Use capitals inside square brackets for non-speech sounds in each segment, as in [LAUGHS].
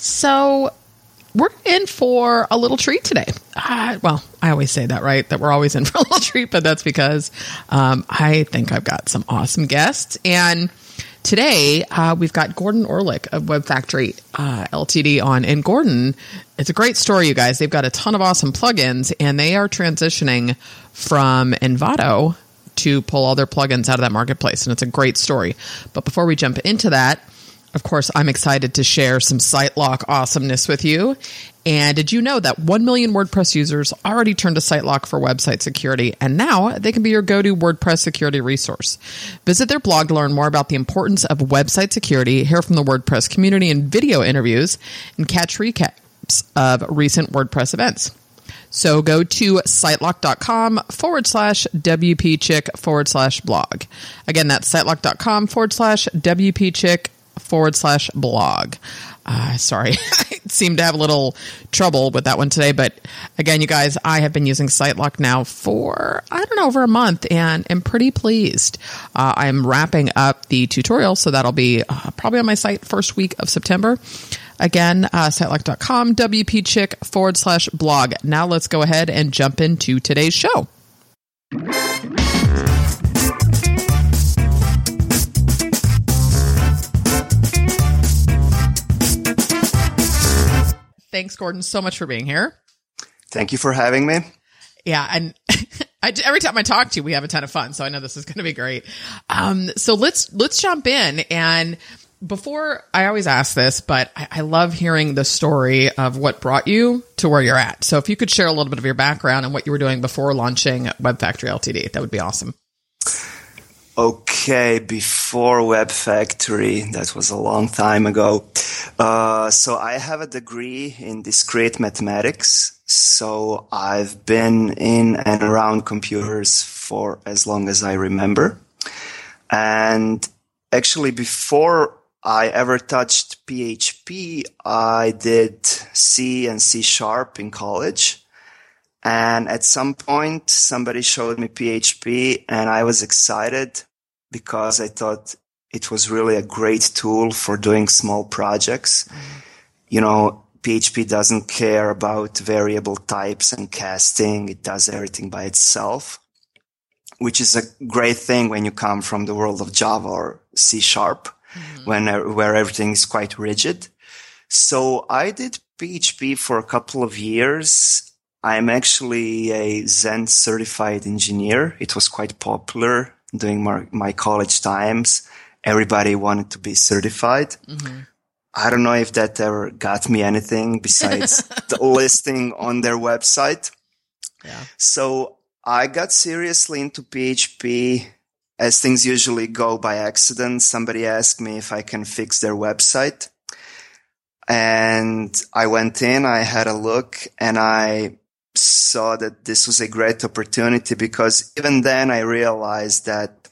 So, we're in for a little treat today. Uh, well, I always say that, right? That we're always in [LAUGHS] for a little treat, but that's because um, I think I've got some awesome guests. And today uh, we've got Gordan Orlic of Web Factory uh, Ltd on. And Gordan, it's a great story, you guys. They've got a ton of awesome plugins, and they are transitioning from Envato to pull all their plugins out of that marketplace. And it's a great story. But before we jump into that, of course, I'm excited to share some SiteLock awesomeness with you. And did you know that 1 million WordPress users already turned to SiteLock for website security, and now they can be your go to WordPress security resource? Visit their blog to learn more about the importance of website security, hear from the WordPress community in video interviews, and catch recaps of recent WordPress events. So go to sitelock.com forward slash WPChick forward slash blog. Again, that's sitelock.com forward slash WPChick forward slash blog. Uh, sorry, [LAUGHS] I seem to have a little trouble with that one today. But again, you guys, I have been using SiteLock now for, I don't know, over a month and am pretty pleased. Uh, I'm wrapping up the tutorial, so that'll be uh, probably on my site first week of September. Again, uh, sitelock.com, WPChick forward slash blog. Now let's go ahead and jump into today's show. Thanks, Gordan, so much for being here. Thank you for having me. Yeah, and [LAUGHS] I, every time I talk to you, we have a ton of fun. So I know this is going to be great. Um, so let's let's jump in. And before I always ask this, but I, I love hearing the story of what brought you to where you're at. So if you could share a little bit of your background and what you were doing before launching Web Factory Ltd, that would be awesome. Okay, before Web Factory, that was a long time ago. Uh, so I have a degree in discrete mathematics. So I've been in and around computers for as long as I remember. And actually, before I ever touched PHP, I did C and C sharp in college. And at some point, somebody showed me PHP and I was excited because I thought it was really a great tool for doing small projects. Mm-hmm. You know, PHP doesn't care about variable types and casting. It does everything by itself, which is a great thing when you come from the world of Java or C sharp, mm-hmm. when, where everything is quite rigid. So I did PHP for a couple of years. I'm actually a Zend certified engineer. It was quite popular during my, my college times, everybody wanted to be certified. Mm-hmm. I don't know if that ever got me anything besides [LAUGHS] the listing on their website. Yeah. So I got seriously into PHP as things usually go by accident. Somebody asked me if I can fix their website. And I went in, I had a look and I saw that this was a great opportunity because even then I realized that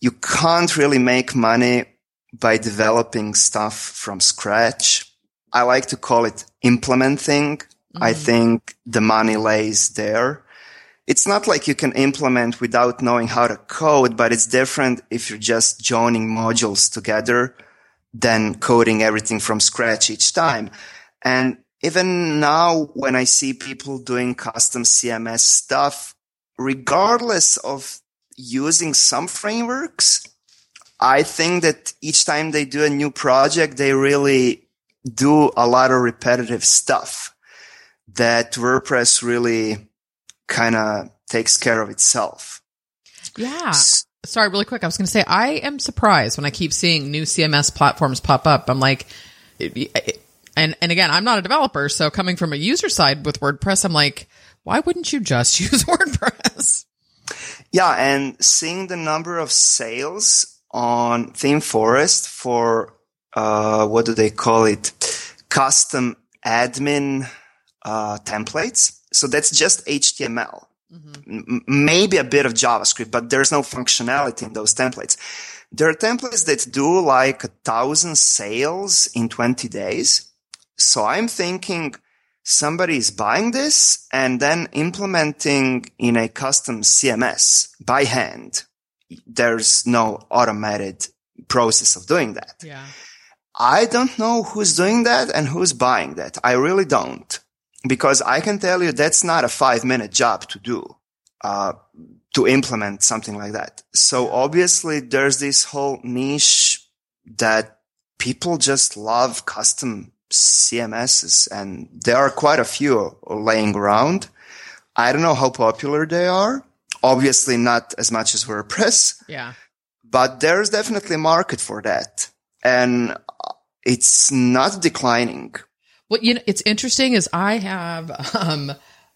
you can't really make money by developing stuff from scratch. I like to call it implementing. Mm-hmm. I think the money lays there. It's not like you can implement without knowing how to code, but it's different if you're just joining modules together than coding everything from scratch each time. And even now when I see people doing custom CMS stuff, regardless of using some frameworks, I think that each time they do a new project, they really do a lot of repetitive stuff that WordPress really kind of takes care of itself. Yeah. Sorry, really quick. I was going to say, I am surprised when I keep seeing new CMS platforms pop up. I'm like, and, and again, I'm not a developer. So coming from a user side with WordPress, I'm like, why wouldn't you just [LAUGHS] use WordPress? Yeah. And seeing the number of sales on ThemeForest for, uh, what do they call it? Custom admin uh, templates. So that's just HTML. Mm-hmm. M- maybe a bit of JavaScript, but there's no functionality in those templates. There are templates that do like a thousand sales in 20 days. So I'm thinking somebody is buying this and then implementing in a custom CMS by hand. There's no automated process of doing that. Yeah. I don't know who's doing that and who's buying that. I really don't. Because I can tell you that's not a five minute job to do, uh, to implement something like that. So obviously there's this whole niche that people just love custom CMSs and there are quite a few laying around. I don't know how popular they are. Obviously not as much as WordPress. Yeah. But there's definitely a market for that. And it's not declining. What you know, it's interesting is I have um,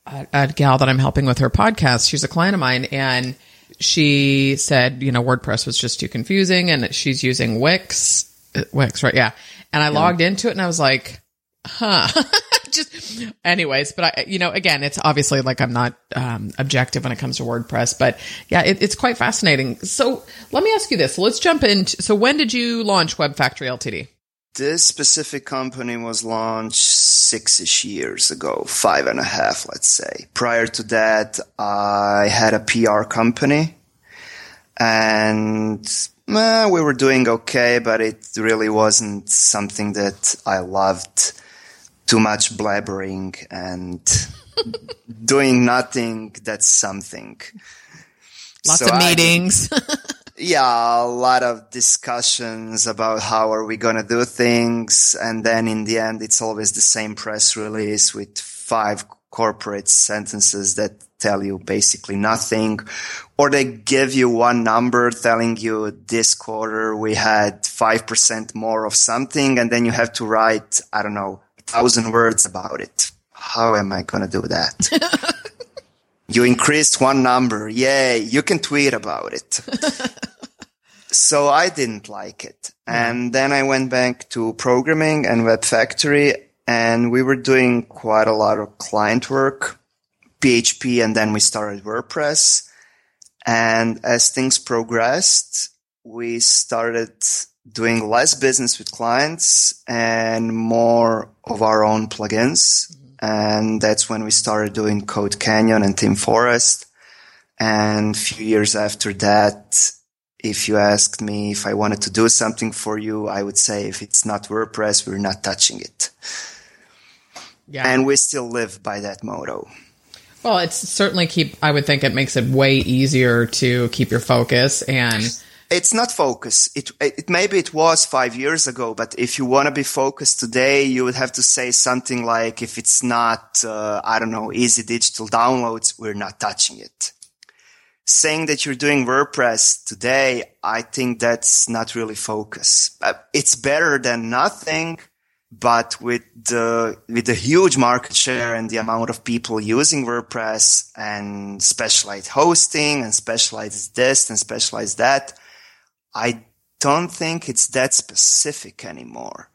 a, a gal that I'm helping with her podcast. She's a client of mine, and she said, you know, WordPress was just too confusing, and she's using Wix. Wix, right? Yeah. And I yeah. logged into it, and I was like, huh. [LAUGHS] just, anyways, but I, you know, again, it's obviously like I'm not um, objective when it comes to WordPress, but yeah, it, it's quite fascinating. So let me ask you this. Let's jump into. So when did you launch Web Factory Ltd? This specific company was launched six-ish years ago, five and a half, let's say. Prior to that, I had a PR company and eh, we were doing okay, but it really wasn't something that I loved too much blabbering and [LAUGHS] doing nothing that's something. Lots so of meetings. [LAUGHS] yeah, a lot of discussions about how are we going to do things. And then in the end, it's always the same press release with five corporate sentences that tell you basically nothing. Or they give you one number telling you this quarter we had 5% more of something. And then you have to write, I don't know, a thousand words about it. How am I going to do that? [LAUGHS] You increased one number. Yay. You can tweet about it. [LAUGHS] so I didn't like it. And then I went back to programming and web factory and we were doing quite a lot of client work, PHP, and then we started WordPress. And as things progressed, we started doing less business with clients and more of our own plugins. And that's when we started doing Code Canyon and ThemeForest. And a few years after that, if you asked me if I wanted to do something for you, I would say if it's not WordPress, we're not touching it. Yeah. And we still live by that motto. Well, it's certainly keep, I would think it makes it way easier to keep your focus and it's not focus. It, it maybe it was five years ago, but if you want to be focused today, you would have to say something like, if it's not, uh, I don't know, easy digital downloads, we're not touching it. Saying that you're doing WordPress today, I think that's not really focus. Uh, it's better than nothing, but with the with the huge market share and the amount of people using WordPress and specialized hosting and specialized this and specialized that, I don't think it's that specific anymore.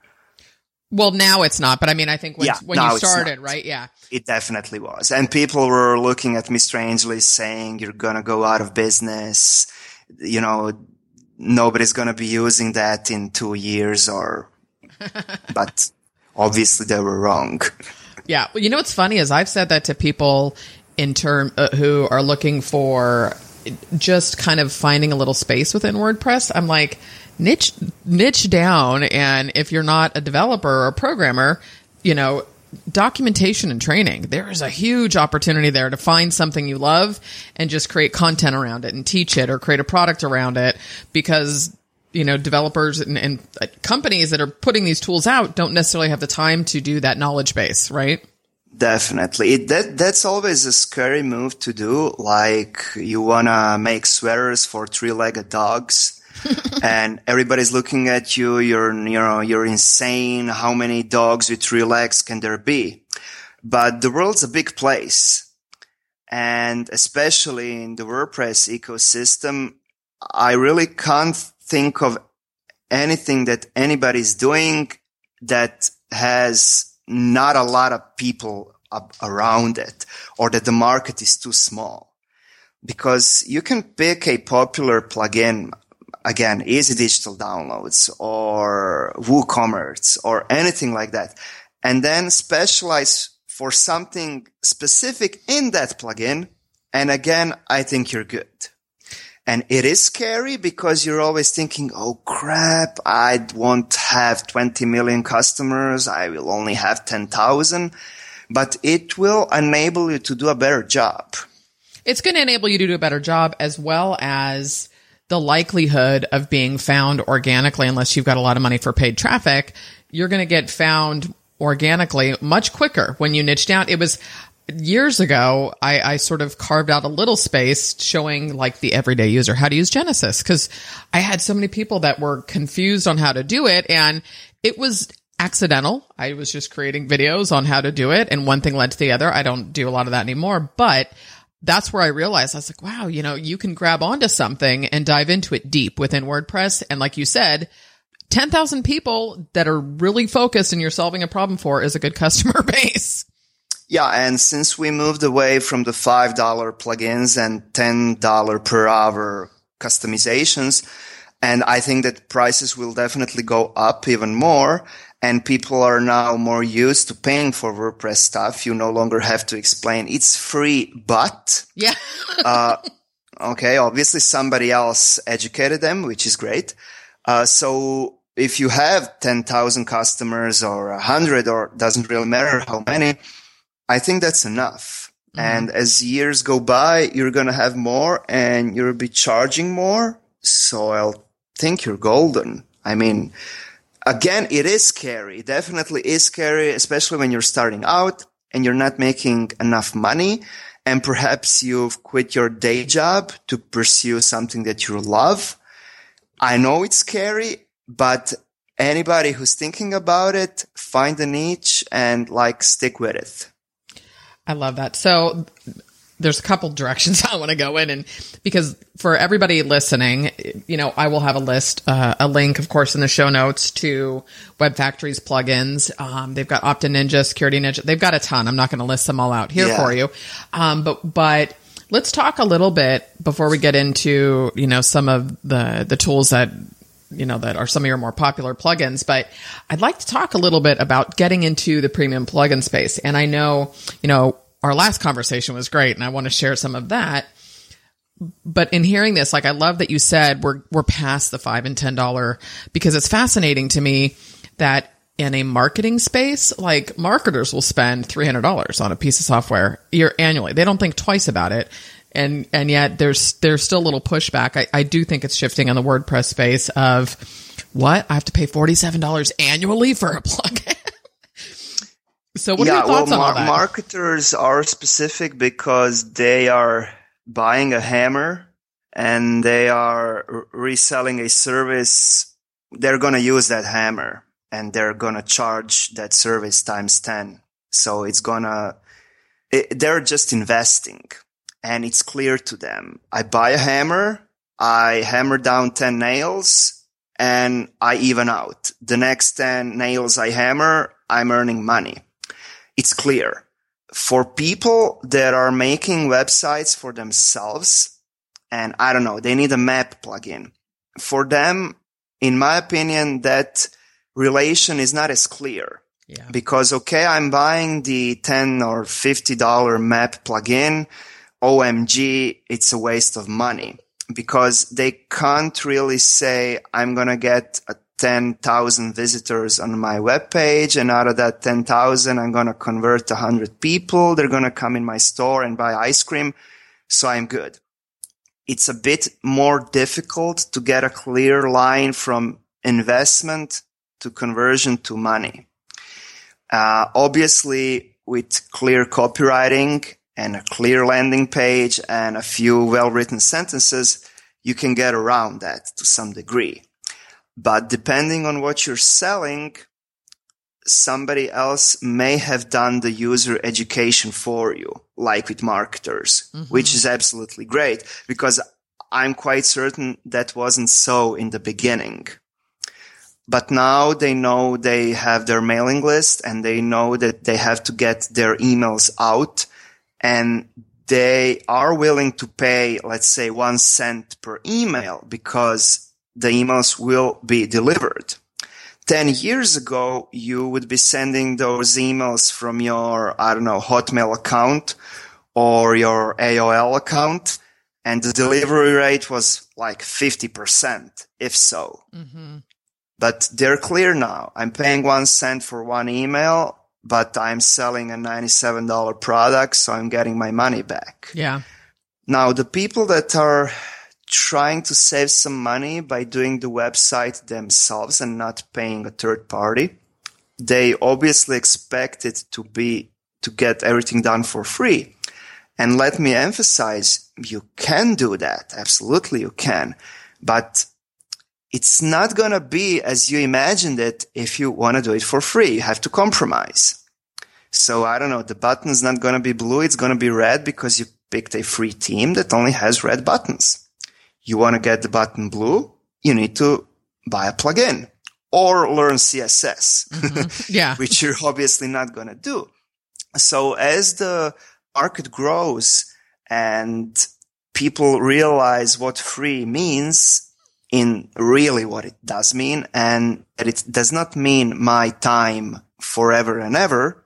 Well, now it's not, but I mean, I think when, yeah, when you started, right? Yeah. It definitely was. And people were looking at me strangely saying, you're going to go out of business. You know, nobody's going to be using that in two years or, [LAUGHS] but obviously they were wrong. Yeah. Well, you know, what's funny is I've said that to people in term uh, who are looking for just kind of finding a little space within WordPress. I'm like, niche, niche down. And if you're not a developer or a programmer, you know, documentation and training. There is a huge opportunity there to find something you love and just create content around it and teach it or create a product around it because you know developers and, and uh, companies that are putting these tools out don't necessarily have the time to do that knowledge base, right? Definitely. It, that, that's always a scary move to do. Like you want to make sweaters for three-legged dogs. [LAUGHS] and everybody's looking at you. You're, you know, you're insane. How many dogs with three legs can there be? But the world's a big place. And especially in the WordPress ecosystem, I really can't think of anything that anybody's doing that has not a lot of people around it or that the market is too small. Because you can pick a popular plugin, again, easy digital downloads or WooCommerce or anything like that, and then specialize for something specific in that plugin. And again, I think you're good. And it is scary because you're always thinking, Oh crap. I won't have 20 million customers. I will only have 10,000, but it will enable you to do a better job. It's going to enable you to do a better job as well as the likelihood of being found organically, unless you've got a lot of money for paid traffic, you're going to get found organically much quicker when you niche down. It was years ago, I, I, sort of carved out a little space showing like the everyday user how to use Genesis because I had so many people that were confused on how to do it and it was accidental. I was just creating videos on how to do it and one thing led to the other. I don't do a lot of that anymore, but that's where I realized I was like, wow, you know, you can grab onto something and dive into it deep within WordPress. And like you said, 10,000 people that are really focused and you're solving a problem for is a good [LAUGHS] customer base. Yeah, and since we moved away from the $5 plugins and $10 per hour customizations, and I think that prices will definitely go up even more. And people are now more used to paying for WordPress stuff. You no longer have to explain it's free, but yeah. [LAUGHS] uh, okay. Obviously somebody else educated them, which is great. Uh, so if you have 10,000 customers or a hundred or doesn't really matter how many, I think that's enough. Mm-hmm. And as years go by, you're going to have more and you'll be charging more. So I'll think you're golden. I mean, again, it is scary. It definitely is scary, especially when you're starting out and you're not making enough money. And perhaps you've quit your day job to pursue something that you love. I know it's scary, but anybody who's thinking about it, find a niche and like stick with it. I love that. So there's a couple directions [LAUGHS] I want to go in and because for everybody listening, you know, I will have a list, uh, a link, of course, in the show notes to Web Factory's plugins. Um, they've got Optin Ninja, Security Ninja. They've got a ton. I'm not going to list them all out here yeah. for you. Um, but, but let's talk a little bit before we get into, you know, some of the, the tools that you know, that are some of your more popular plugins, but I'd like to talk a little bit about getting into the premium plugin space. And I know, you know, our last conversation was great and I want to share some of that. But in hearing this, like I love that you said we're we're past the five and ten dollar because it's fascinating to me that in a marketing space, like marketers will spend three hundred dollars on a piece of software year annually. They don't think twice about it and and yet there's there's still a little pushback. I, I do think it's shifting on the WordPress space of what I have to pay forty seven dollars annually for a plugin. [LAUGHS] so what yeah, are your thoughts well, on mar- Marketers are specific because they are buying a hammer and they are reselling a service. They're going to use that hammer and they're going to charge that service times ten. So it's gonna. It, they're just investing and it's clear to them. I buy a hammer, I hammer down 10 nails and I even out. The next 10 nails I hammer, I'm earning money. It's clear. For people that are making websites for themselves, and I don't know, they need a map plugin. For them, in my opinion, that relation is not as clear. Yeah. Because okay, I'm buying the 10 or $50 map plugin OMG, it's a waste of money because they can't really say, I'm going to get 10,000 visitors on my webpage. And out of that 10,000, I'm going to convert 100 people. They're going to come in my store and buy ice cream. So I'm good. It's a bit more difficult to get a clear line from investment to conversion to money. Uh, obviously with clear copywriting and a clear landing page and a few well-written sentences, you can get around that to some degree. But depending on what you're selling, somebody else may have done the user education for you, like with marketers, mm-hmm. which is absolutely great because I'm quite certain that wasn't so in the beginning. but now they know they have their mailing list and they know that they have to get their emails out and they are willing to pay, let's say one cent per email because the emails will be delivered. 10 years ago, you would be sending those emails from your, I don't know, Hotmail account or your AOL account. And the delivery rate was like 50%, if so. Mm-hmm. But they're clear now. I'm paying one cent for one email, but I'm selling a $97 product. So I'm getting my money back. Yeah. Now, the people that are trying to save some money by doing the website themselves and not paying a third party. They obviously expect it to be, to get everything done for free. And let me emphasize, you can do that. Absolutely you can. But it's not going to be as you imagined it if you want to do it for free. You have to compromise. So I don't know. The button's not going to be blue. It's going to be red because you picked a free team that only has red buttons you want to get the button blue, you need to buy a plugin or learn CSS, mm-hmm. [LAUGHS] yeah, which you're obviously not going to do. So as the market grows and people realize what free means in really what it does mean and that it does not mean my time forever and ever,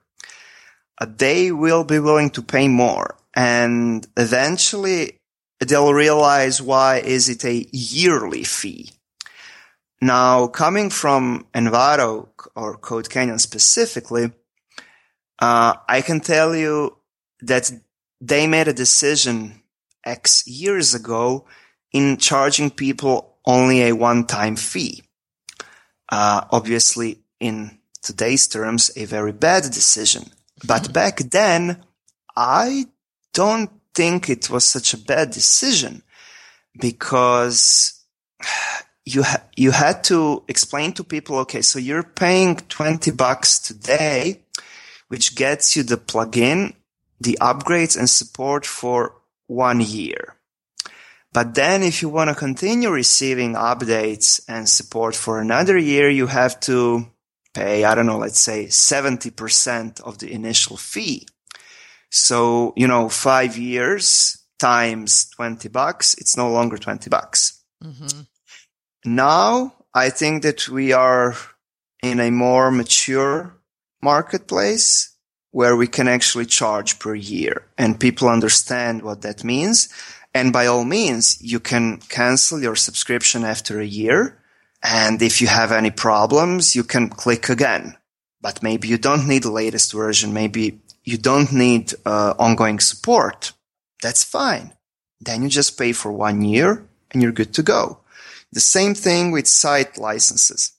they will be willing to pay more. And eventually they'll realize why is it a yearly fee. Now, coming from Envato or Code Canyon specifically, uh, I can tell you that they made a decision X years ago in charging people only a one-time fee. Uh, obviously, in today's terms, a very bad decision. But back then, I don't think it was such a bad decision because [SIGHS] you ha- you had to explain to people, okay, so you're paying 20 bucks today, which gets you the plugin, the upgrades and support for one year. But then if you want to continue receiving updates and support for another year, you have to pay, I don't know, let's say 70% of the initial fee. So, you know, five years times 20 bucks, it's no longer 20 bucks. Mm-hmm. Now I think that we are in a more mature marketplace where we can actually charge per year and people understand what that means. And by all means, you can cancel your subscription after a year. And if you have any problems, you can click again. But maybe you don't need the latest version. Maybe you don't need uh, ongoing support, that's fine. Then you just pay for one year and you're good to go. The same thing with site licenses.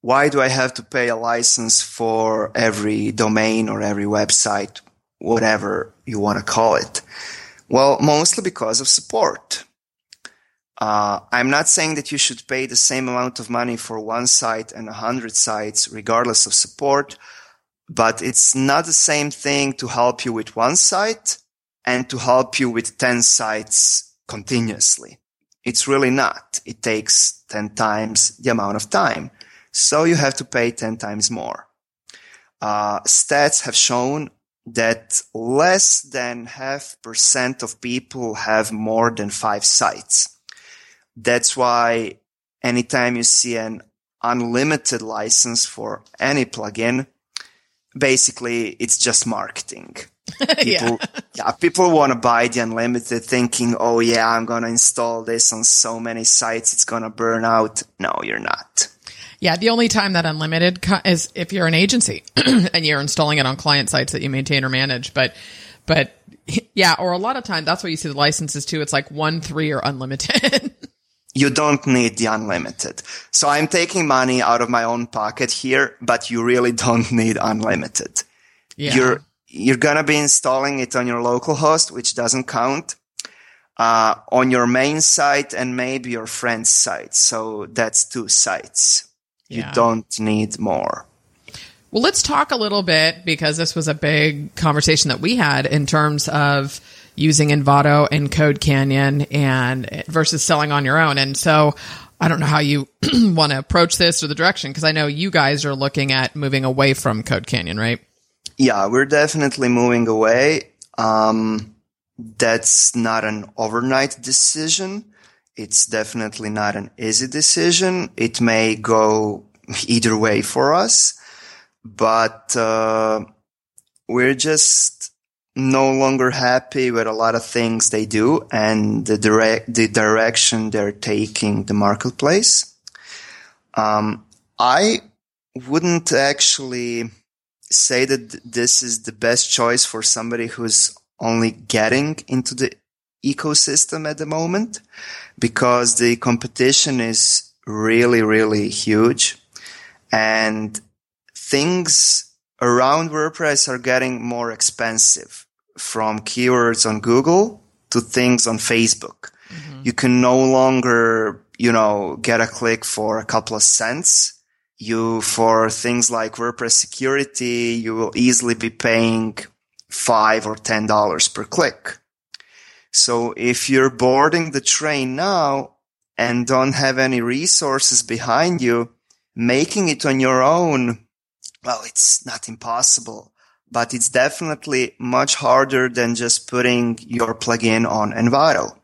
Why do I have to pay a license for every domain or every website, whatever you want to call it? Well, mostly because of support. Uh, I'm not saying that you should pay the same amount of money for one site and a hundred sites, regardless of support. But it's not the same thing to help you with one site and to help you with 10 sites continuously. It's really not. It takes 10 times the amount of time. So you have to pay 10 times more. Uh, stats have shown that less than half percent of people have more than five sites. That's why anytime you see an unlimited license for any plugin, basically it's just marketing. [LAUGHS] People, yeah. yeah, people want to buy the unlimited thinking, oh yeah, I'm going to install this on so many sites. It's going to burn out. No, you're not. Yeah. The only time that unlimited is if you're an agency [CLEARS THROAT] and you're installing it on client sites that you maintain or manage. But, but [LAUGHS] yeah, or a lot of time that's where you see the licenses too. It's like one, three or unlimited. [LAUGHS] you don't need the unlimited. So I'm taking money out of my own pocket here, but you really don't [LAUGHS] need unlimited. Yeah. You're, you're going to be installing it on your local host, which doesn't count, uh, on your main site and maybe your friend's site. So that's two sites. Yeah. You don't need more. Well, let's talk a little bit because this was a big conversation that we had in terms of using Envato and Code Canyon and versus selling on your own. And so I don't know how you [CLEARS THROAT] want to approach this or the direction because I know you guys are looking at moving away from Code Canyon, right? Yeah, we're definitely moving away. Um, that's not an overnight decision. It's definitely not an easy decision. It may go [LAUGHS] either way for us, but uh, we're just no longer happy with a lot of things they do and the direct the direction they're taking the marketplace. Um, I wouldn't actually say that this is the best choice for somebody who's only getting into the ecosystem at the moment because the competition is really, really huge and things around WordPress are getting more expensive from keywords on Google to things on Facebook. Mm-hmm. You can no longer, you know, get a click for a couple of cents. You, for things like WordPress security, you will easily be paying five or ten dollars per click. So if you're boarding the train now and don't have any resources behind you, making it on your own, well, it's not impossible, but it's definitely much harder than just putting your plugin on Envato.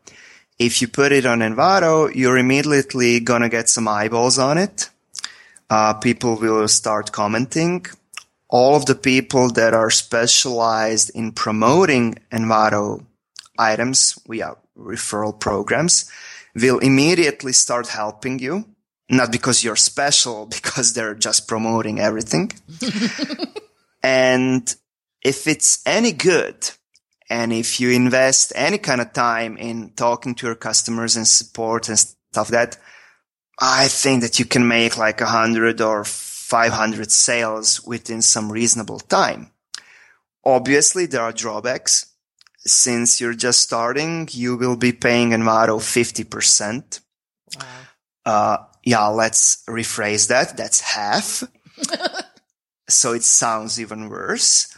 If you put it on Envato, you're immediately gonna get some eyeballs on it. Uh, people will start commenting all of the people that are specialized in promoting Envato items via referral programs will immediately start helping you. Not because you're special, [LAUGHS] because they're just promoting everything. [LAUGHS] and if it's any good, and if you invest any kind of time in talking to your customers and support and stuff that, I think that you can make like a hundred or 500 sales within some reasonable time. Obviously, there are drawbacks. Since you're just starting, you will be paying Envato 50%. Wow. Uh, yeah, let's rephrase that. That's half. [LAUGHS] so it sounds even worse.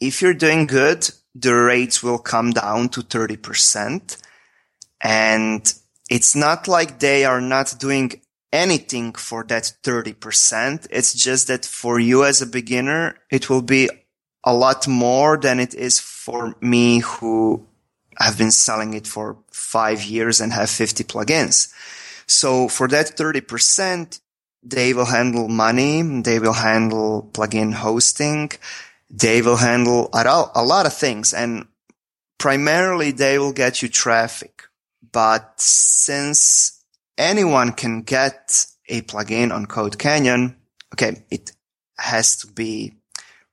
If you're doing good, the rates will come down to 30%. And it's not like they are not doing anything for that 30%. It's just that for you as a beginner, it will be a lot more than it is for me who have been selling it for five years and have 50 plugins. So for that 30%, they will handle money. They will handle plugin hosting. They will handle a lot of things and primarily they will get you traffic. But since anyone can get a plugin on Code Canyon. Okay, it has to be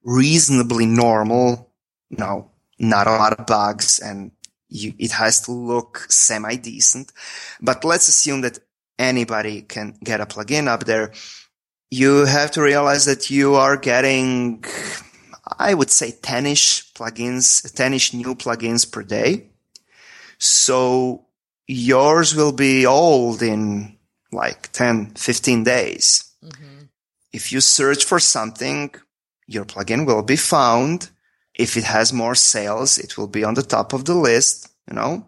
reasonably normal. No, not a lot of bugs and you, it has to look semi decent. But let's assume that anybody can get a plugin up there. You have to realize that you are getting, I would say 10ish plugins, 10ish new plugins per day. So yours will be old in like 10, 15 days. Mm-hmm. If you search for something, your plugin will be found. If it has more sales, it will be on the top of the list. You know,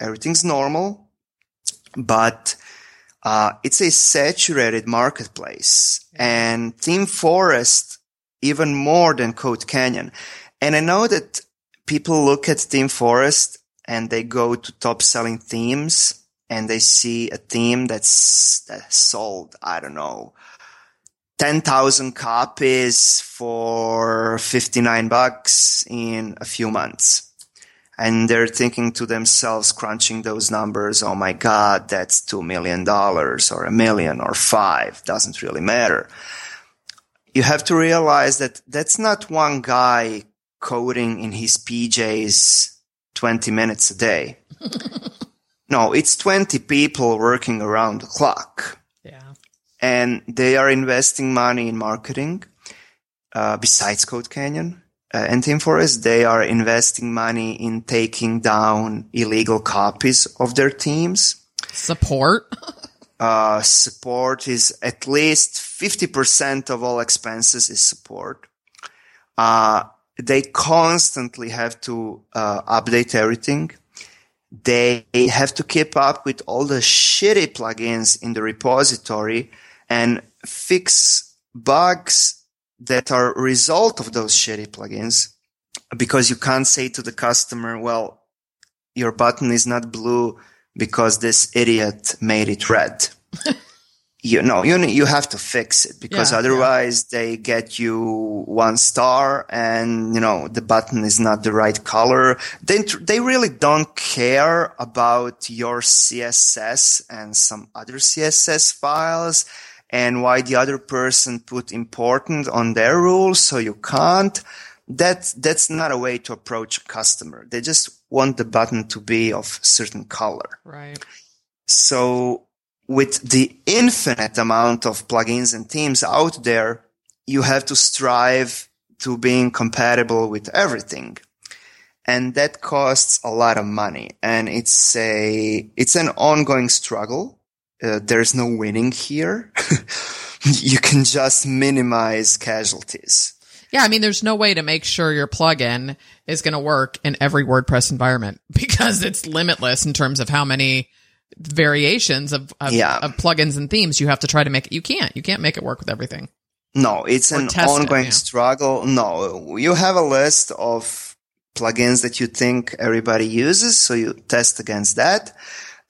everything's normal, but uh, it's a saturated marketplace and Theme Forest even more than Code Canyon. And I know that people look at Theme Forest and they go to top selling themes and they see a theme that's, that's sold, I don't know, 10,000 copies for 59 bucks in a few months. And they're thinking to themselves, crunching those numbers, oh my God, that's $2 million or a million or five. Doesn't really matter. You have to realize that that's not one guy coding in his PJs 20 minutes a day. [LAUGHS] no, it's 20 people working around the clock. And they are investing money in marketing. Uh, besides Code Canyon uh, and ThemeForest, they are investing money in taking down illegal copies of their teams. Support. [LAUGHS] uh, support is at least 50% of all expenses is support. Uh, they constantly have to uh, update everything. they have to keep up with all the shitty plugins in the repository and fix bugs that are a result of those shitty plugins because you can't say to the customer, well, your button is not blue because this idiot made it red. [LAUGHS] you know, you, you have to fix it because Yeah, otherwise they get you one star and, you know, the button is not the right color. They, they really don't care about your CSS and some other CSS files and why the other person put important on their rules. So you can't. That, that's not a way to approach a customer. They just want the button to be of certain color. Right. So with the infinite amount of plugins and themes out there, you have to strive to being compatible with everything. And that costs a lot of money. And it's a, it's an ongoing struggle. Uh, there's no winning here. [LAUGHS] you can just minimize casualties. Yeah, I mean, there's no way to make sure your plugin is going to work in every WordPress environment [LAUGHS] because it's limitless in terms of how many variations of of, Yeah. of plugins and themes you have to try to make it. You can't. You can't make it work with everything. No, it's Or an test it, ongoing yeah. struggle. No, you have a list of plugins that you think everybody uses, so you test against that.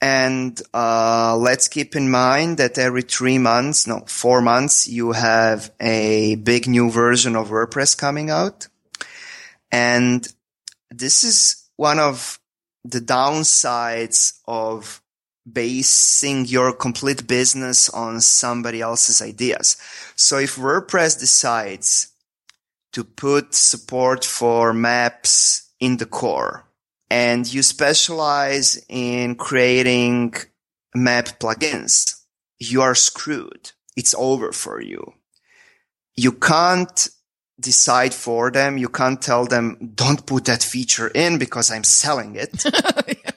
And uh, let's keep in mind that every three months, no, four months, you have a big new version of WordPress coming out. And this is one of the downsides of basing your complete business on somebody else's ideas. So if WordPress decides to put support for maps in the core and you specialize in creating map plugins, you are screwed. It's over for you. You can't decide for them. You can't tell them, don't put that feature in because I'm selling it. [LAUGHS]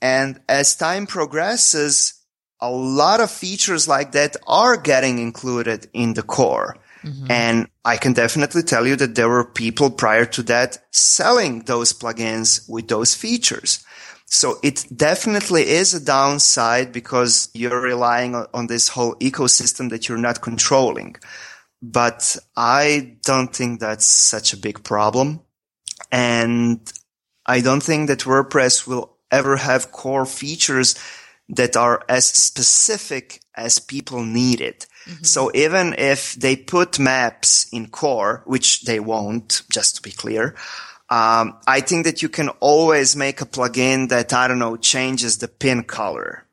And as time progresses, a lot of features like that are getting included in the core. Mm-hmm. And I can definitely tell you that there were people prior to that selling those plugins with those features. So it definitely is a downside because you're relying on, on this whole ecosystem that you're not controlling. But I don't think that's such a big problem. And I don't think that WordPress will ever have core features that are as specific as people need it. So even if they put maps in core, which they won't, just to be clear, um, I think that you can always make a plugin that, I don't know, changes the pin color.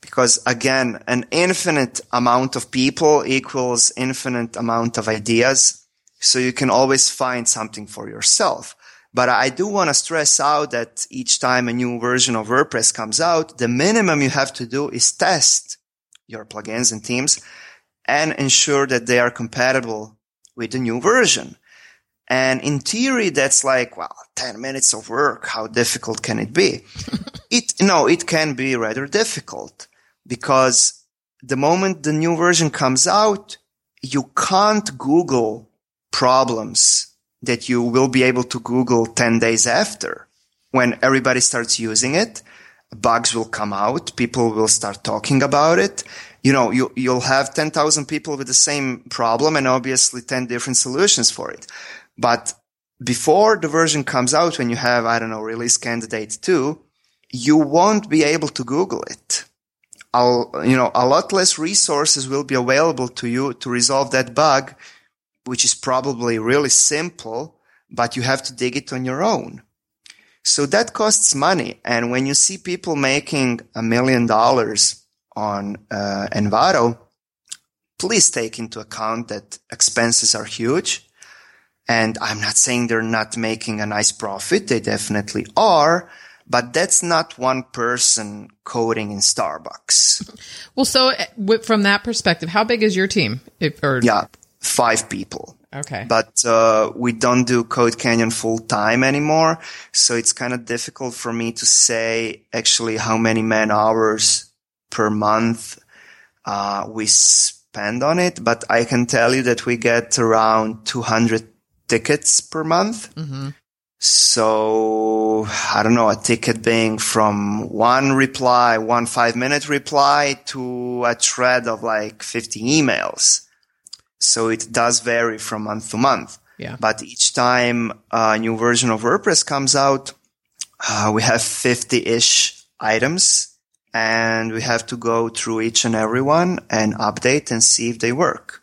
Because again, an infinite amount of people equals infinite amount of ideas. So you can always find something for yourself. But I do want to stress out that each time a new version of WordPress comes out, the minimum you have to do is test your plugins and themes and ensure that they are compatible with the new version. And in theory, that's like, well, 10 minutes of work. How difficult can it be? [LAUGHS] it, no, it can be rather difficult because the moment the new version comes out, you can't Google problems that you will be able to Google 10 days after. When everybody starts using it, bugs will come out. People will start talking about it. You know, you, you'll have 10,000 people with the same problem and obviously 10 different solutions for it. But before the version comes out, when you have, I don't know, release candidate two, you won't be able to Google it. I'll, you know, a lot less resources will be available to you to resolve that bug, which is probably really simple, but you have to dig it on your own. So that costs money. And when you see people making a million dollars on uh, Envato, please take into account that expenses are huge. And I'm not saying they're not making a nice profit. They definitely are. But that's not one person coding in Starbucks. Well, so uh, from that perspective, how big is your team? If, or Yeah, five people. Okay, but uh, we don't do Code Canyon full time anymore. So it's kind of difficult for me to say actually how many man hours per month uh, we spend on it. But I can tell you that we get around 200 tickets per month. So I don't know, a ticket being from one reply, one five minute reply to a thread of like 50 emails. So it does vary from month to month. Yeah. But each time a new version of WordPress comes out, uh, we have 50 ish items and we have to go through each and every one and update and see if they work.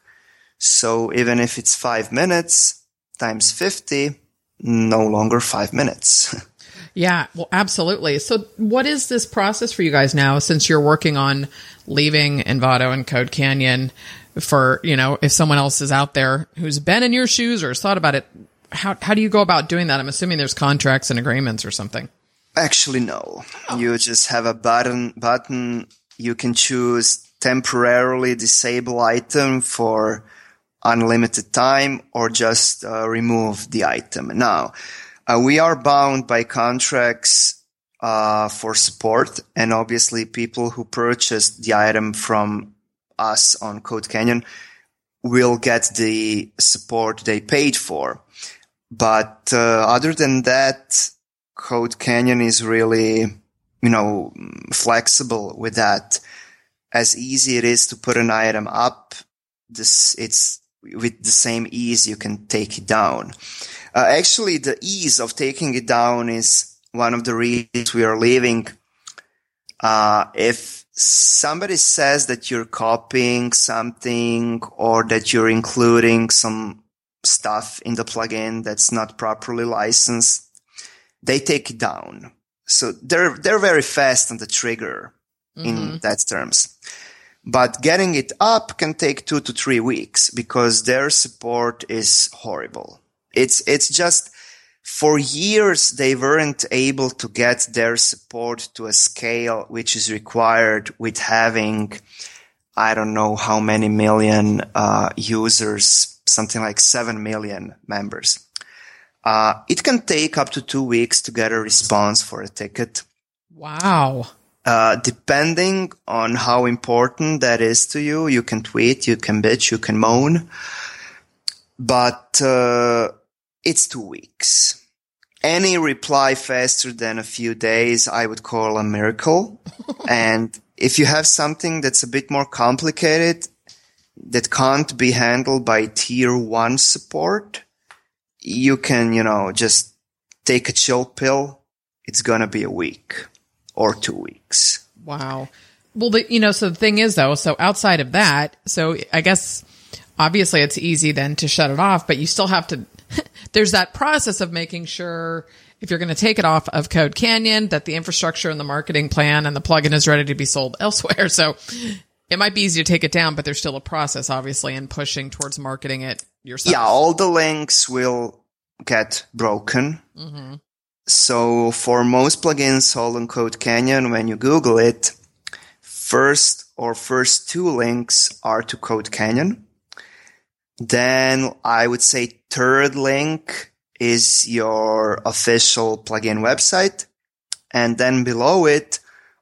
So even if it's five minutes times 50, no longer five minutes. [LAUGHS] Yeah, well, absolutely. So, what is this process for you guys now since you're working on leaving Envato and Code Canyon for, you know, if someone else is out there who's been in your shoes or has thought about it, how, how do you go about doing that? I'm assuming there's contracts and agreements or something. Actually, no. You just have a button, button. You can choose temporarily disable item for unlimited time or just uh, remove the item. Now, uh, we are bound by contracts uh, for support, and obviously, people who purchased the item from us on Code Canyon will get the support they paid for. But uh, other than that, Code Canyon is really, you know, flexible with that. As easy it is to put an item up, this it's with the same ease you can take it down. Uh, actually, the ease of taking it down is one of the reasons we are leaving. Uh, if somebody says that you're copying something or that you're including some stuff in the plugin that's not properly licensed, they take it down. So they're they're very fast on the trigger in mm-hmm. that terms. But getting it up can take two to three weeks because their support is horrible. It's, it's just for years they weren't able to get their support to a scale which is required with having, I don't know how many million, uh, users, something like seven million members. Uh, it can take up to two weeks to get a response for a ticket. Wow. Uh, depending on how important that is to you, you can tweet, you can bitch, you can moan, but uh, it's two weeks. Any reply faster than a few days, I would call a miracle. [LAUGHS] and if you have something that's a bit more complicated, that can't be handled by tier one support, you can, you know, just take a chill pill. It's gonna be a week or two weeks. Wow. Well, the, you know, so the thing is though, so outside of that, so I guess obviously it's easy then to shut it off, but you still have to, [LAUGHS] there's that process of making sure if you're going to take it off of Code Canyon, that the infrastructure and the marketing plan and the plugin is ready to be sold [LAUGHS] elsewhere. So it might be easy to take it down, but there's still a process, obviously, in pushing towards marketing it yourself. Yeah, all the links will get broken. Mm-hmm. So for most plugins sold on Code Canyon, when you Google it, first or first two links are to Code Canyon. Then I would say third link is your official plugin website. And then below it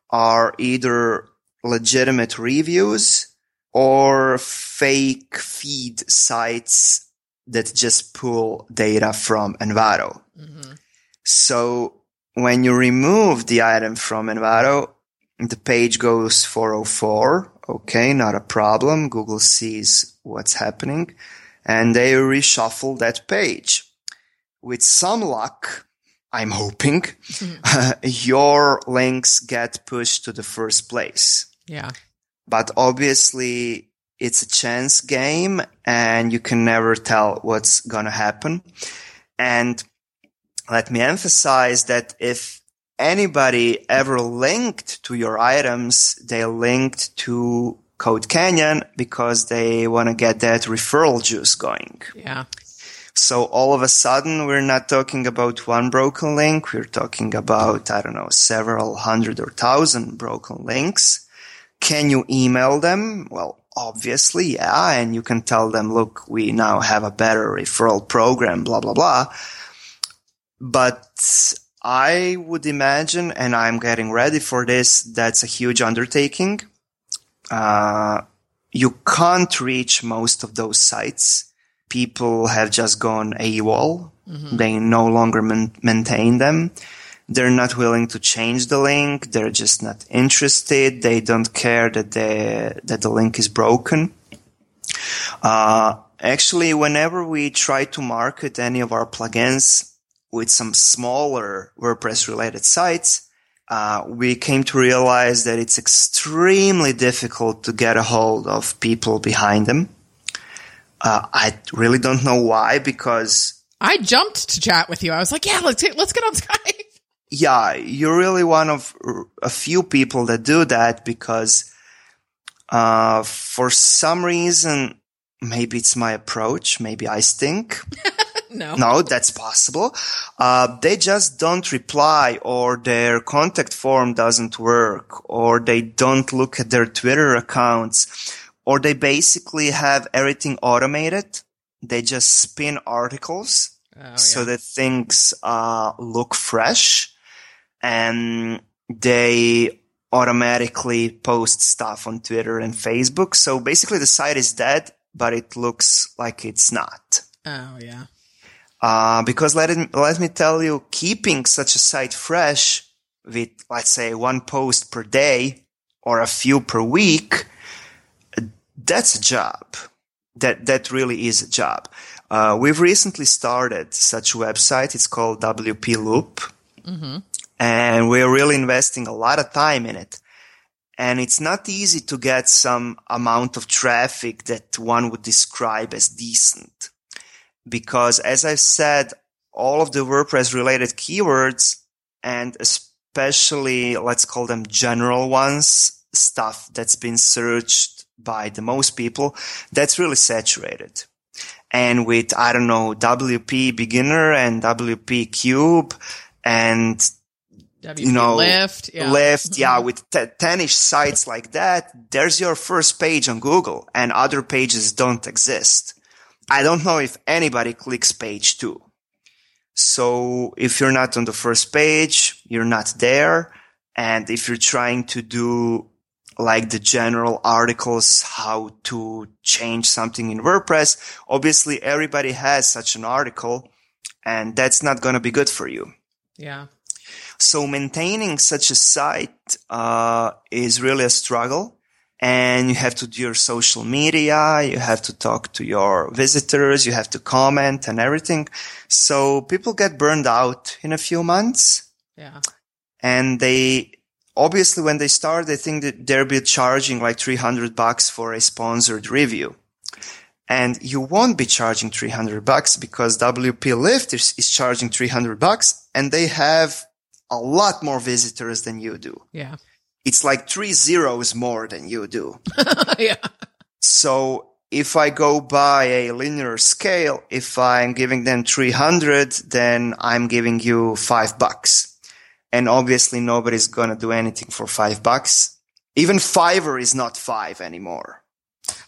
are either legitimate reviews or fake feed sites that just pull data from Envato. Mm-hmm. So when you remove the item from Envato, the page goes 404. Okay, not a problem. Google sees what's happening and they reshuffle that page. With some luck, I'm hoping uh, [LAUGHS] [LAUGHS] your links get pushed to the first place. Yeah. But obviously it's a chance game and you can never tell what's going to happen. And let me emphasize that if anybody ever linked to your items, they linked to Code Canyon because they want to get that referral juice going. Yeah. So all of a sudden, we're not talking about one broken link. We're talking about, I don't know, several hundred or thousand broken links. Can you email them? Well, obviously, yeah. And you can tell them, look, we now have a better referral program, blah, blah, blah. But I would imagine, and I'm getting ready for this, that's a huge undertaking. Uh, you can't reach most of those sites people have just gone AWOL. Mm-hmm. They no longer man- maintain them. They're not willing to change the link. They're just not interested. They don't care that the that the link is broken. Uh, actually, whenever we try to market any of our plugins with some smaller WordPress related sites, uh, we came to realize that it's extremely difficult to get a hold of people behind them. Uh, I really don't know why because I jumped to chat with you. I was like, yeah, let's let's get on Skype. [LAUGHS] Yeah, you're really one of a few people that do that because uh, for some reason, maybe it's my approach, maybe I stink. [LAUGHS] no. No, that's possible. Uh, they just don't reply or their contact form doesn't work or they don't look at their Twitter accounts or they basically have everything automated. They just spin articles oh, so yeah. that things uh, look fresh and they automatically post stuff on Twitter and Facebook. So basically the site is dead, but it looks like it's not. Oh, yeah. Uh, because let, it, let me tell you, keeping such a site fresh with, let's say, one post per day or a few per week, that's a job. That, that really is a job. Uh, we've recently started such a website. It's called WP Loop. Mm-hmm. And we're really investing a lot of time in it. And it's not easy to get some amount of traffic that one would describe as decent because as I said, all of the WordPress related keywords and especially let's call them general ones, stuff that's been searched by the most people, that's really saturated. And with, I don't know, WP beginner and WPKube and WP you know, left, yeah. lift, yeah, mm-hmm. with t- 10ish sites like that, there's your first page on Google and other pages don't exist. I don't know if anybody clicks page two. So if you're not on the first page, you're not there. And if you're trying to do like the general articles, how to change something in WordPress, obviously everybody has such an article and that's not going to be good for you. Yeah. So maintaining such a site, uh, is really a struggle and you have to do your social media, you have to talk to your visitors, you have to comment and everything. So people get burned out in a few months. Yeah. And they, obviously when they start, they think that they'll be charging like 300 bucks for a sponsored review. And you won't be charging 300 bucks because WP Lift is, is charging 300 bucks and they have a lot more visitors than you do. Yeah it's like three zeros more than you do. [LAUGHS] yeah. So if I go by a linear scale, if I'm giving them 300, then I'm giving you five bucks. And obviously nobody's going to do anything for five bucks. Even Fiverr is not five anymore.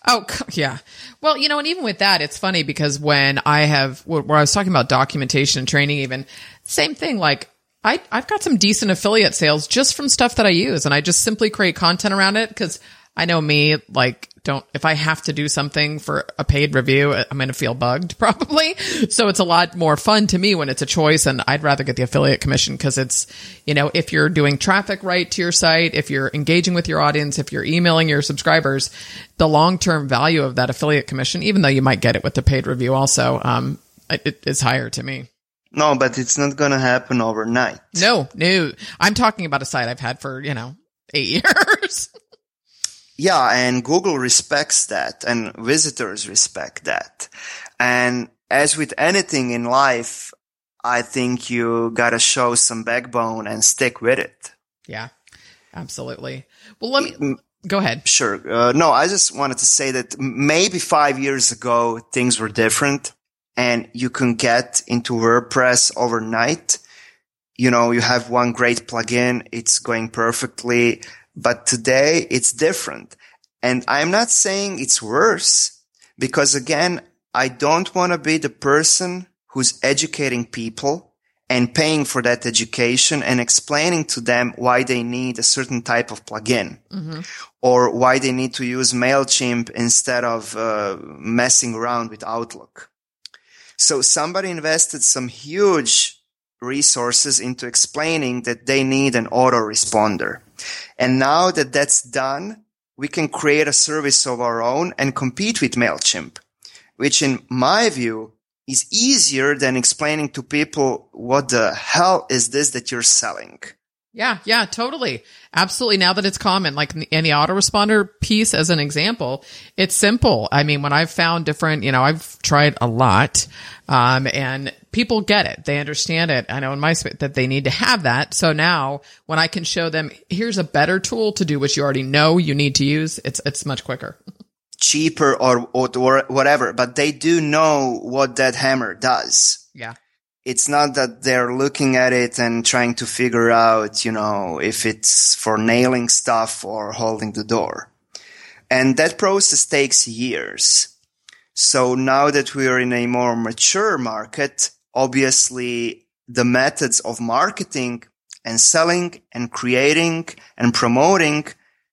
Oh, yeah. Well, you know, and even with that, it's funny because when I have, where I was talking about documentation and training, even same thing, like I, I've got some decent affiliate sales just from stuff that I use and I just simply create content around it because I know me, like, don't, if I have to do something for a paid review, I'm going to feel bugged [LAUGHS] probably. So it's a lot more fun to me when it's a choice and I'd rather get the affiliate commission because it's, you know, if you're doing traffic right to your site, if you're engaging with your audience, if you're emailing your subscribers, the long term value of that affiliate commission, even though you might get it with the paid review also, um, it is higher to me. No, but it's not going to happen overnight. No, no. I'm talking about a site I've had for, you know, eight [LAUGHS] years. yeah, and Google respects that and visitors respect that. And as with anything in life, I think you got to show some backbone and stick with it. Yeah, absolutely. Well, let me mm, go ahead. Sure. Uh, no, I just wanted to say that maybe five years ago, things were different and you can get into WordPress overnight. You know, you have one great plugin. It's going perfectly. But today it's different. And I'm not saying it's worse because again, I don't want to be the person who's educating people and paying for that education and explaining to them why they need a certain type of plugin mm-hmm. or why they need to use MailChimp instead of uh, messing around with Outlook. So somebody invested some huge resources into explaining that they need an autoresponder. And now that that's done, we can create a service of our own and compete with MailChimp, which in my view is easier than explaining to people what the hell is this that you're selling. Yeah, yeah, totally. Absolutely. Now that it's common, like in the autoresponder piece as an example, it's simple. I mean, when I've found different, you know, I've tried a lot, um, and people get it. They understand it. I know in my space that they need to have that. So now when I can show them, here's a better tool to do what you already know you need to use, it's, it's much quicker cheaper or, or whatever, but they do know what that hammer does. Yeah. It's not that they're looking at it and trying to figure out, you know, if it's for nailing stuff or holding the door. And that process takes years. So now that we are in a more mature market, obviously the methods of marketing and selling and creating and promoting,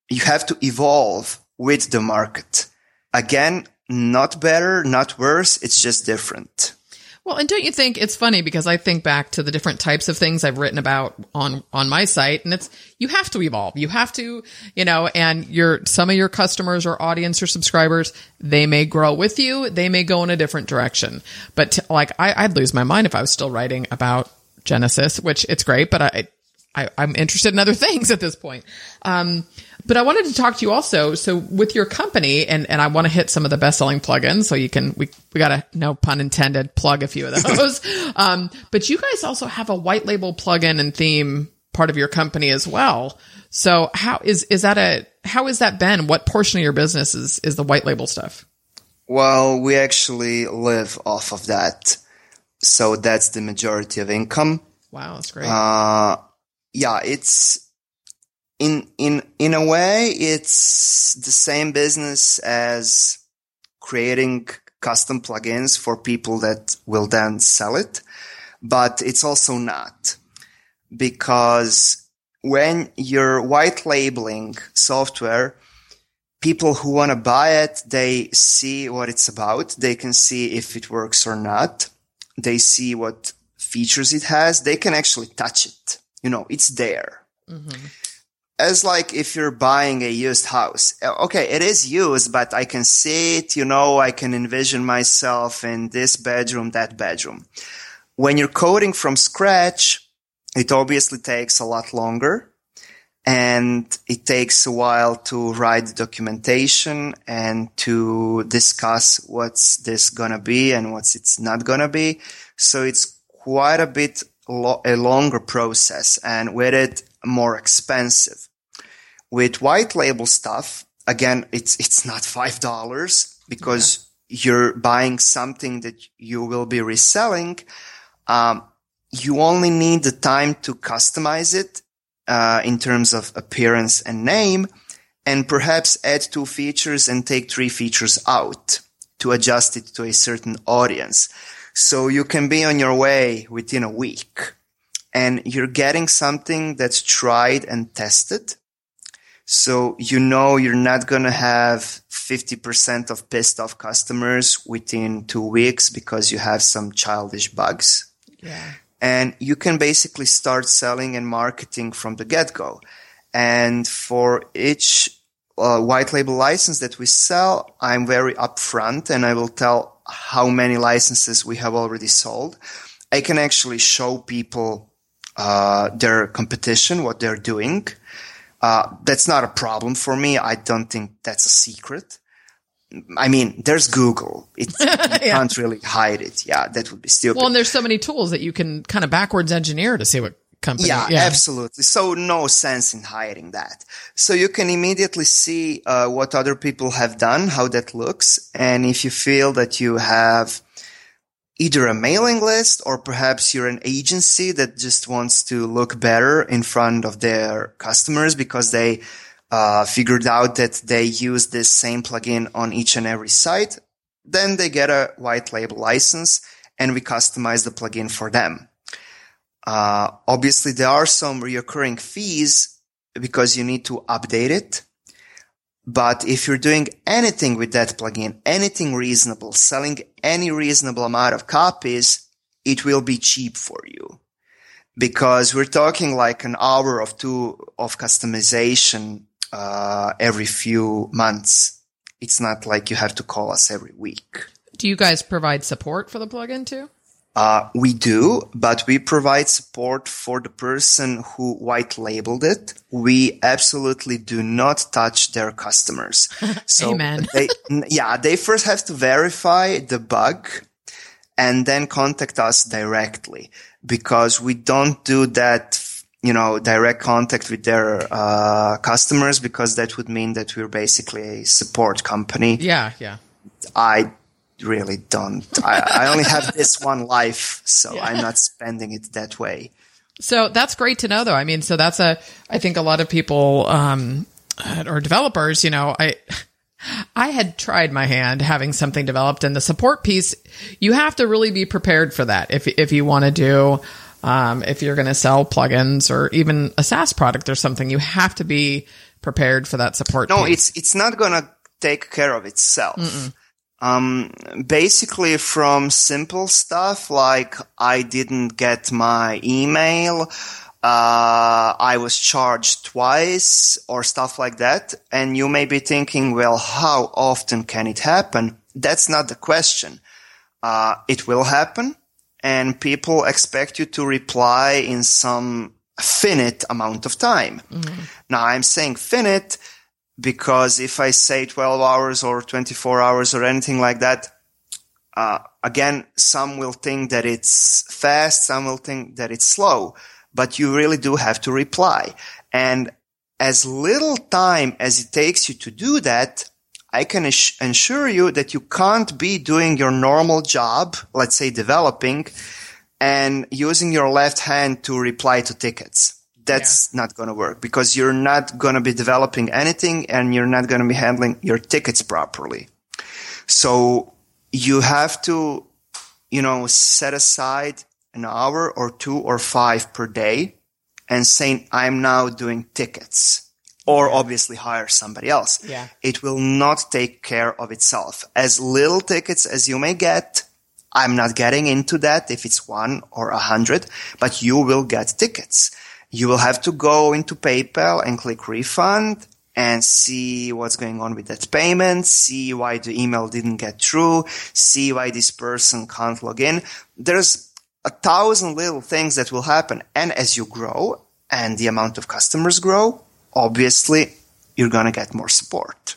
you have to evolve with the market. Again, not better, not worse. It's just different. Well, and don't you think it's funny because I think back to the different types of things I've written about on on my site and it's you have to evolve. You have to, you know, and your some of your customers or audience or subscribers, they may grow with you, they may go in a different direction. But t- like I I'd lose my mind if I was still writing about Genesis, which it's great, but I I, am interested in other [LAUGHS] things at this point. Um, but I wanted to talk to you also. So with your company, and, and I want to hit some of the best selling plugins. So you can, we, we got to, no pun intended, plug a few of those. [LAUGHS] um, but you guys also have a white label plugin and theme part of your company as well. So how is, is that a, how has that been? What portion of your business is, is the white label stuff? Well, we actually live off of that. So that's the majority of income. Wow, that's great. Uh, yeah, it's in in in a way it's the same business as creating custom plugins for people that will then sell it, but it's also not because when you're white labeling software, people who want to buy it, they see what it's about. They can see if it works or not. They see what features it has. They can actually touch it you know, it's there. Mm-hmm. As like if you're buying a used house. Uh, okay, it is used, but I can see it, you know, I can envision myself in this bedroom, that bedroom. When you're coding from scratch, it obviously takes a lot longer and it takes a while to write the documentation and to discuss what's this gonna be and what's it's not gonna be. So it's quite a bit lo- a longer process and with it more expensive. With white label stuff, again, it's, it's not $5 because yeah. you're buying something that you will be reselling. Um, you only need the time to customize it, uh, in terms of appearance and name and perhaps add two features and take three features out to adjust it to a certain audience. So you can be on your way within a week and you're getting something that's tried and tested. So you know you're not going to have 50% of pissed off customers within two weeks because you have some childish bugs. Yeah. And you can basically start selling and marketing from the get go. And for each uh, white label license that we sell, I'm very upfront and I will tell how many licenses we have already sold. I can actually show people uh, their competition, what they're doing. Uh, that's not a problem for me. I don't think that's a secret. I mean, there's Google. It, [LAUGHS] you yeah. can't really hide it. Yeah, that would be stupid. Well, and there's so many tools that you can kind of backwards engineer to see what company. Yeah, yeah, absolutely. So no sense in hiding that. So you can immediately see uh, what other people have done, how that looks, and if you feel that you have either a mailing list or perhaps you're an agency that just wants to look better in front of their customers because they uh, figured out that they use this same plugin on each and every site, then they get a white label license and we customize the plugin for them. Uh, obviously, there are some reoccurring fees because you need to update it. But if you're doing anything with that plugin, anything reasonable, selling any reasonable amount of copies, it will be cheap for you because we're talking like an hour of two of customization uh, every few months. It's not like you have to call us every week. Do you guys provide support for the plugin too? Uh, we do, but we provide support for the person who white labeled it. We absolutely do not touch their customers. [LAUGHS] So Amen. they, yeah, they first have to verify the bug and then contact us directly because we don't do that you know, direct contact with their uh, customers because that would mean that we're basically a support company. Yeah, yeah. I really don't. I, I only have this one life, so yeah. I'm not spending it that way. So that's great to know, though. I mean, so that's a. I think a lot of people um, or developers, you know, I. I had tried my hand having something developed and the support piece, you have to really be prepared for that. If, if you want to do, um, if you're going to sell plugins or even a SaaS product or something, you have to be prepared for that support. No, piece. it's, it's not going to take care of itself. Mm-mm. Um, basically from simple stuff like I didn't get my email, uh, I was charged twice or stuff like that. And you may be thinking, well, how often can it happen? That's not the question. Uh, it will happen and people expect you to reply in some finite amount of time. Mm-hmm. Now I'm saying finite because if I say 12 hours or 24 hours or anything like that, uh, again, some will think that it's fast, some will think that it's slow, but you really do have to reply. And as little time as it takes you to do that, I can assure you that you can't be doing your normal job, let's say developing, and using your left hand to reply to tickets that's yeah. not going to work because you're not going to be developing anything and you're not going to be handling your tickets properly. So you have to, you know, set aside an hour or two or five per day and saying, I'm now doing tickets or obviously hire somebody else. Yeah. It will not take care of itself. As little tickets as you may get, I'm not getting into that if it's one or a hundred, but you will get tickets you will have to go into PayPal and click refund and see what's going on with that payment, see why the email didn't get through, see why this person can't log in. There's a thousand little things that will happen. And as you grow and the amount of customers grow, obviously you're going to get more support.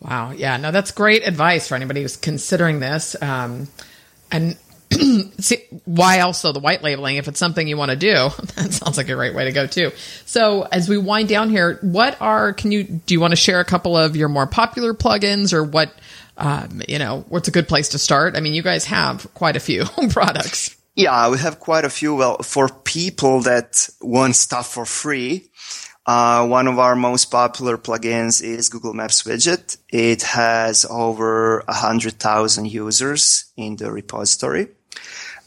Wow. Yeah. No, that's great advice for anybody who's considering this. Um, and [CLEARS THROAT] See, why also the white labeling? If it's something you want to do, [LAUGHS] that sounds like a great way to go too. So as we wind down here, what are, can you, do you want to share a couple of your more popular plugins or what, um, you know, what's a good place to start? I mean, you guys have quite a few [LAUGHS] products. Yeah, we have quite a few. Well, for people that want stuff for free, uh, one of our most popular plugins is Google Maps widget. It has over a hundred thousand users in the repository.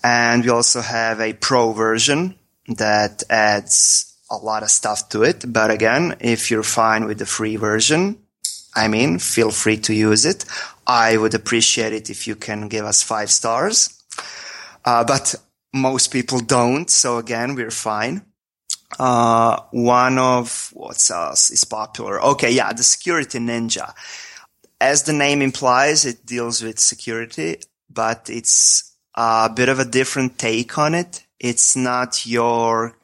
And we also have a pro version that adds a lot of stuff to it. But again, if you're fine with the free version, I mean, feel free to use it. I would appreciate it if you can give us five stars. Uh, but most people don't. So again, we're fine. Uh, one of what else is popular? Okay. Yeah. The security ninja. As the name implies, it deals with security, but it's a bit of a different take on it. It's not your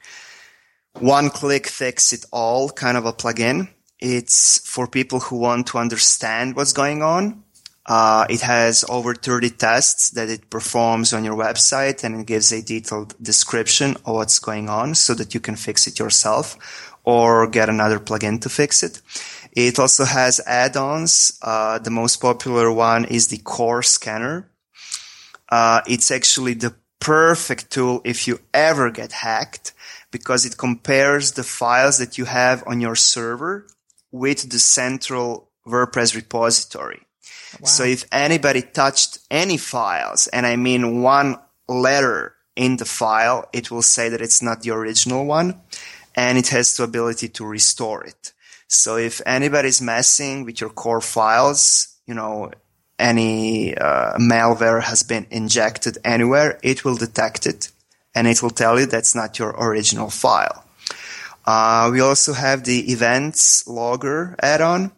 one click fix it all kind of a plugin. It's for people who want to understand what's going on. Uh, it has over 30 tests that it performs on your website and it gives a detailed description of what's going on so that you can fix it yourself or get another plugin to fix it. It also has add-ons. Uh, the most popular one is the core scanner uh, it's actually the perfect tool if you ever get hacked because it compares the files that you have on your server with the central WordPress repository. Wow. So if anybody touched any files, and I mean one letter in the file, it will say that it's not the original one and it has the ability to restore it. So if anybody's messing with your core files, you know, any uh, malware has been injected anywhere, it will detect it and it will tell you that's not your original file. Uh, we also have the events logger add-on,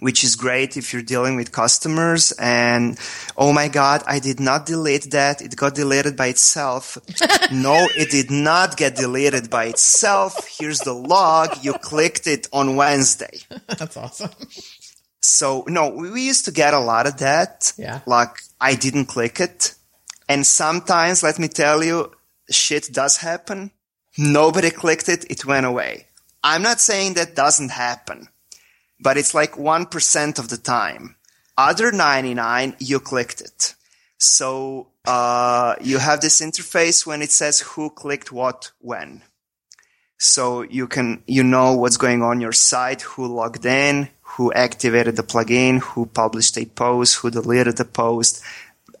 which is great if you're dealing with customers and oh my god i did not delete that. It got deleted by itself. [LAUGHS] No it did not get deleted by itself. Here's the log. You clicked it on wednesday. That's awesome. So no we used to get a lot of that Yeah. like i didn't click it and sometimes let me tell you shit does happen nobody clicked it it went away i'm not saying that doesn't happen but it's like 1% of the time. Other 99, you clicked it. So, uh, you have this interface when it says who clicked what when. So you can, you know what's going on your site, who logged in, who activated the plugin, who published a post, who deleted the post,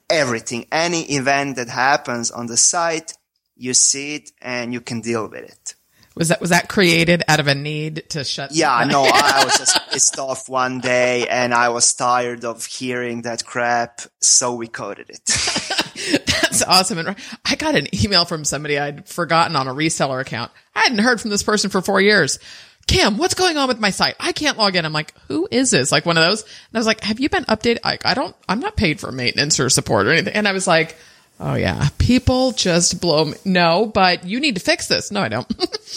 everything. Any event that happens on the site, you see it and you can deal with it. Was that was that created out of a need to shut? Yeah, no, I, I was [LAUGHS] just pissed off one day and I was tired of hearing that crap, so we coded it. [LAUGHS] That's awesome. And I got an email from somebody I'd forgotten on a reseller account. I hadn't heard from this person for four years. Cam, what's going on with my site? I can't log in. I'm like, who is this? Like one of those. And I was like, have you been updated? I, I don't, I'm not paid for maintenance or support or anything. And I was like, oh yeah, people just blow me. No, but you need to fix this. No, I don't.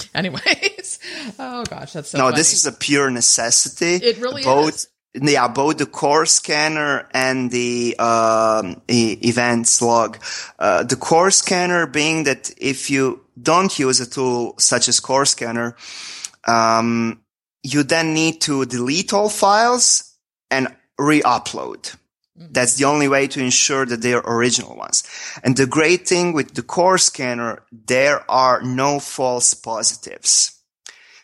[LAUGHS] Anyways. Oh gosh, that's so no, funny. this is a pure necessity. It really both, is. Yeah, both the core scanner and the um, e- events log. Uh, the core scanner being that if you don't use a tool such as core scanner, um, you then need to delete all files and re-upload. That's the only way to ensure that they are original ones. And the great thing with the core scanner, there are no false positives.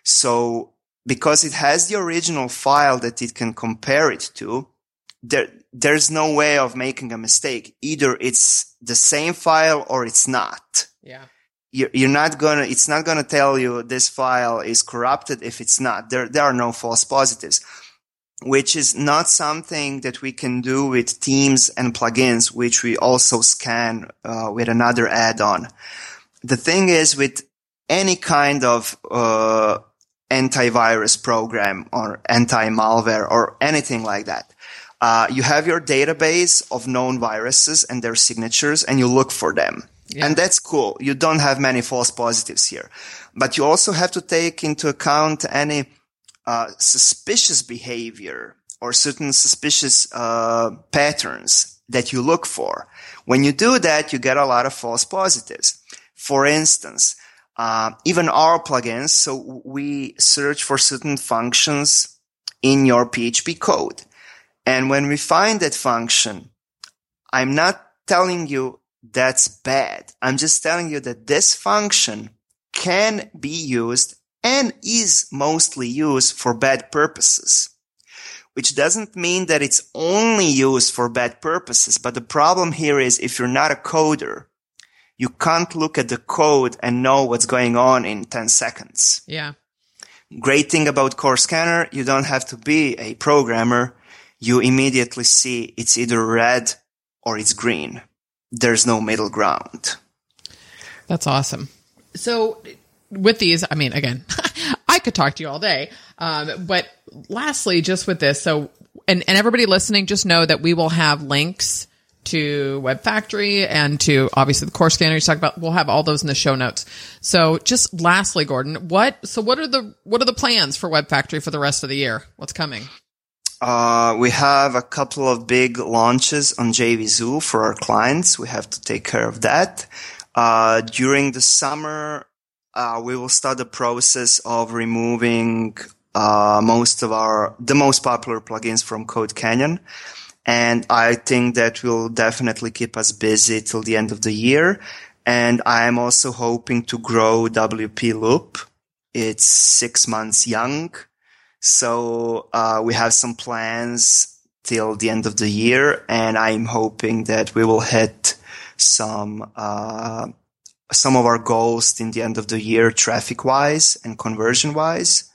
So because it has the original file that it can compare it to, there, there's no way of making a mistake. Either it's the same file or it's not. yeah. You're, not gonna, it's not gonna tell you this file is corrupted if it's not. There, there are no false positives, which is not something that we can do with themes and plugins, which we also scan uh, with another add-on. The thing is with any kind of, uh, antivirus program or anti-malware or anything like that. Uh, you have your database of known viruses and their signatures and you look for them. And that's cool. You don't have many false positives here, but you also have to take into account any uh, suspicious behavior or certain suspicious uh, patterns that you look for. When you do that, you get a lot of false positives. For instance, uh, even our plugins, so we search for certain functions in your PHP code. And when we find that function, I'm not telling you that's bad. I'm just telling you that this function can be used and is mostly used for bad purposes. Which doesn't mean that it's only used for bad purposes, but the problem here is if you're not a coder, you can't look at the code and know what's going on in 10 seconds. Yeah. Great thing about Core Scanner, you don't have to be a programmer. You immediately see it's either red or it's green. There's no middle ground. That's awesome. So with these, I mean, again, [LAUGHS] I could talk to you all day. Um, but lastly, just with this, so, and, and everybody listening, just know that we will have links to Web Factory and to obviously the core scanner you talked about. We'll have all those in the show notes. So just lastly, Gordan, what, so what are the, what are the plans for Web Factory for the rest of the year? What's coming? Uh, we have a couple of big launches on JVZoo for our clients. We have to take care of that. Uh, during the summer, uh, we will start the process of removing uh, most of our the most popular plugins from Code Canyon, and I think that will definitely keep us busy till the end of the year. And I am also hoping to grow WP Loop. It's six months young, so uh, we have some plans till the end of the year, and I'm hoping that we will hit some uh, some of our goals in the end of the year, traffic wise and conversion wise,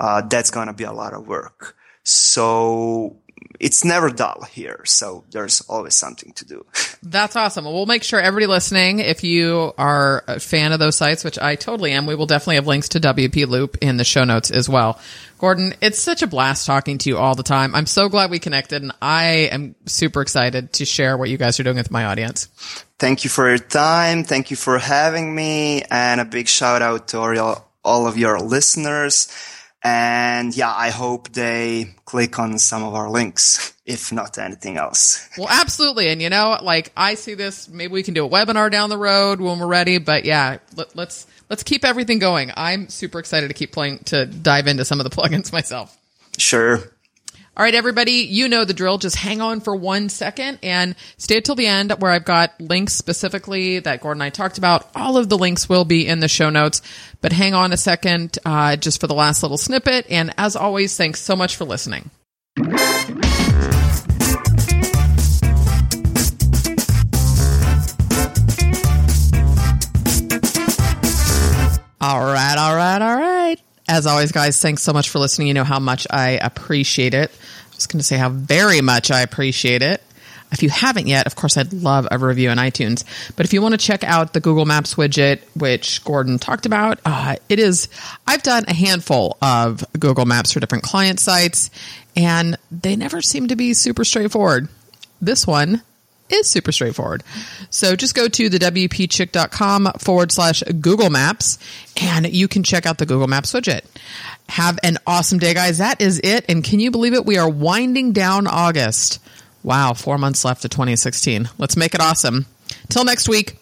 uh, that's to be a lot of work. So it's never dull here. So there's always something to do. That's awesome. Well, we'll make sure everybody listening, if you are a fan of those sites, which I totally am, we will definitely have links to WP Loop in the show notes as well. Gordan, it's such a blast talking to you all the time. I'm so glad we connected and I am super excited to share what you guys are doing with my audience. Thank you for your time. Thank you for having me and a big shout out to all, all of your listeners. And yeah, I hope they click on some of our links, if not anything else. [LAUGHS] Well, absolutely. And you know, like I see this, maybe we can do a webinar down the road when we're ready. But yeah, let, let's let's keep everything going. I'm super excited to keep playing to dive into some of the [LAUGHS] plugins myself. Sure. All right, everybody, you know the drill. Just hang on for one second and stay till the end where I've got links specifically that Gordan and I talked about. All of the links will be in the show notes, but hang on a second uh, just for the last little snippet. And as always, thanks so much for listening. All right, all right, all right. As always, guys, thanks so much for listening. You know how much I appreciate it. I was going to say how very much I appreciate it. If you haven't yet, of course, I'd love a review on iTunes. But if you want to check out the Google Maps widget, which Gordan talked about, uh, it is, I've done a handful of Google Maps for different client sites, and they never seem to be super straightforward. This one is super straightforward. So just go to the WPChick.com forward slash Google Maps and you can check out the Google Maps widget. Have an awesome day, guys. That is it. And can you believe it? We are winding down August. Wow, four months left to 2016. Let's make it awesome. Till next week.